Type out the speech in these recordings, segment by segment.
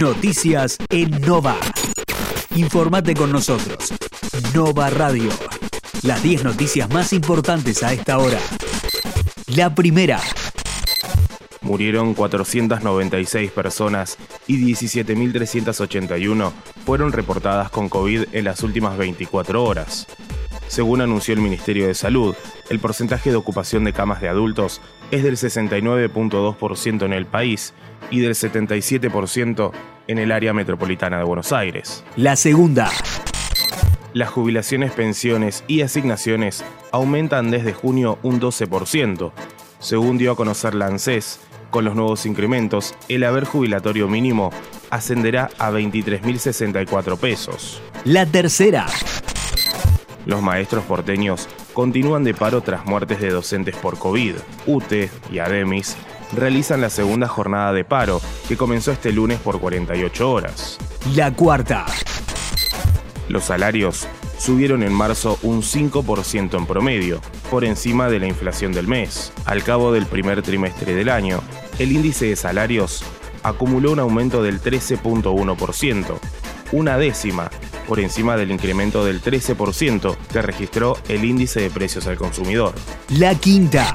Noticias en Nova. Informate con nosotros. Nova Radio. Las 10 noticias más importantes a esta hora. La primera. Murieron 496 personas y 17.381 fueron reportadas con COVID en las últimas 24 horas. Según anunció el Ministerio de Salud, el porcentaje de ocupación de camas de adultos es del 69.2% en el país y del 77% en el área metropolitana de Buenos Aires. La segunda. Las jubilaciones, pensiones y asignaciones aumentan desde junio un 12%. Según dio a conocer la ANSES, con los nuevos incrementos, el haber jubilatorio mínimo ascenderá a 23.064 pesos. La tercera. Los maestros porteños continúan de paro tras muertes de docentes por COVID. UTE y ADEMIS realizan la segunda jornada de paro, que comenzó este lunes por 48 horas. La cuarta. Los salarios subieron en marzo un 5% en promedio, por encima de la inflación del mes. Al cabo del primer trimestre del año, el índice de salarios acumuló un aumento del 13.1%, una décima por encima del incremento del 13% que registró el índice de precios al consumidor. La quinta.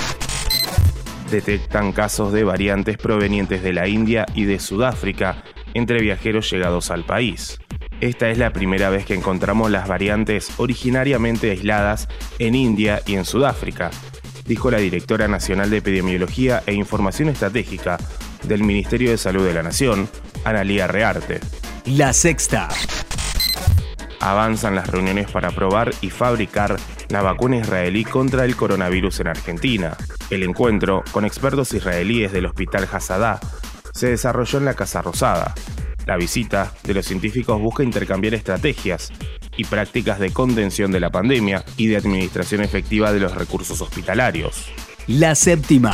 Detectan casos de variantes provenientes de la India y de Sudáfrica entre viajeros llegados al país. Esta es la primera vez que encontramos las variantes originariamente aisladas en India y en Sudáfrica, dijo la directora nacional de Epidemiología e Información Estratégica del Ministerio de Salud de la Nación, Analía Rearte. La sexta. Avanzan las reuniones para probar y fabricar la vacuna israelí contra el coronavirus en Argentina. El encuentro con expertos israelíes del Hospital Hasadá se desarrolló en la Casa Rosada. La visita de los científicos busca intercambiar estrategias y prácticas de contención de la pandemia y de administración efectiva de los recursos hospitalarios. La séptima.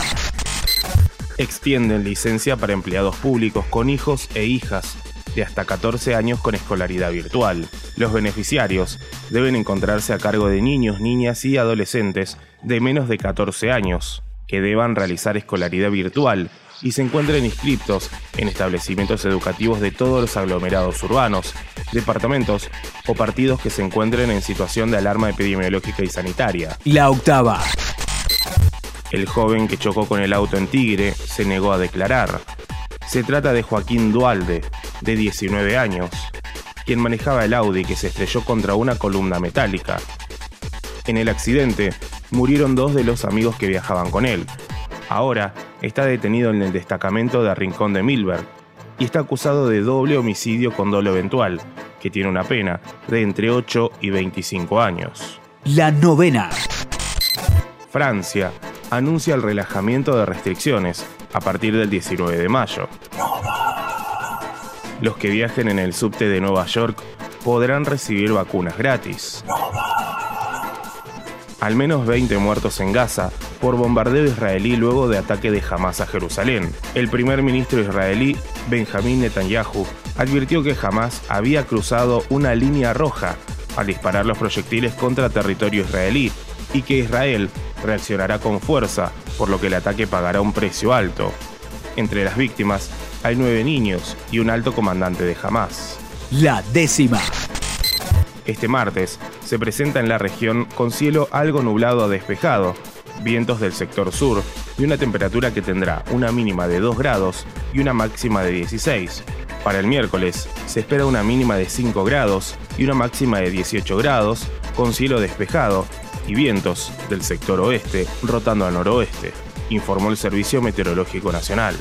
Extienden licencia para empleados públicos con hijos e hijas de hasta 14 años con escolaridad virtual. Los beneficiarios deben encontrarse a cargo de niños, niñas y adolescentes de menos de 14 años, que deban realizar escolaridad virtual y se encuentren inscritos en establecimientos educativos de todos los aglomerados urbanos, departamentos o partidos que se encuentren en situación de alarma epidemiológica y sanitaria. La octava. El joven que chocó con el auto en Tigre se negó a declarar. Se trata de Joaquín Dualde, de 19 años, quien manejaba el Audi que se estrelló contra una columna metálica. En el accidente murieron dos de los amigos que viajaban con él. Ahora está detenido en el destacamento de Rincón de Milberg y está acusado de doble homicidio con dolo eventual, que tiene una pena de entre 8 y 25 años. La novena. Francia anuncia el relajamiento de restricciones a partir del 19 de mayo. Los que viajen en el subte de Nueva York podrán recibir vacunas gratis. Al menos 20 muertos en Gaza por bombardeo israelí luego de ataque de Hamas a Jerusalén. El primer ministro israelí, Benjamín Netanyahu, advirtió que Hamas había cruzado una línea roja al disparar los proyectiles contra territorio israelí y que Israel reaccionará con fuerza, por lo que el ataque pagará un precio alto. Entre las víctimas hay nueve niños y un alto comandante de Hamas. La décima. Este martes se presenta en la región con cielo algo nublado a despejado, vientos del sector sur y una temperatura que tendrá una mínima de 2 grados y una máxima de 16. Para el miércoles se espera una mínima de 5 grados y una máxima de 18 grados, con cielo despejado y vientos del sector oeste rotando al noroeste, informó el Servicio Meteorológico Nacional.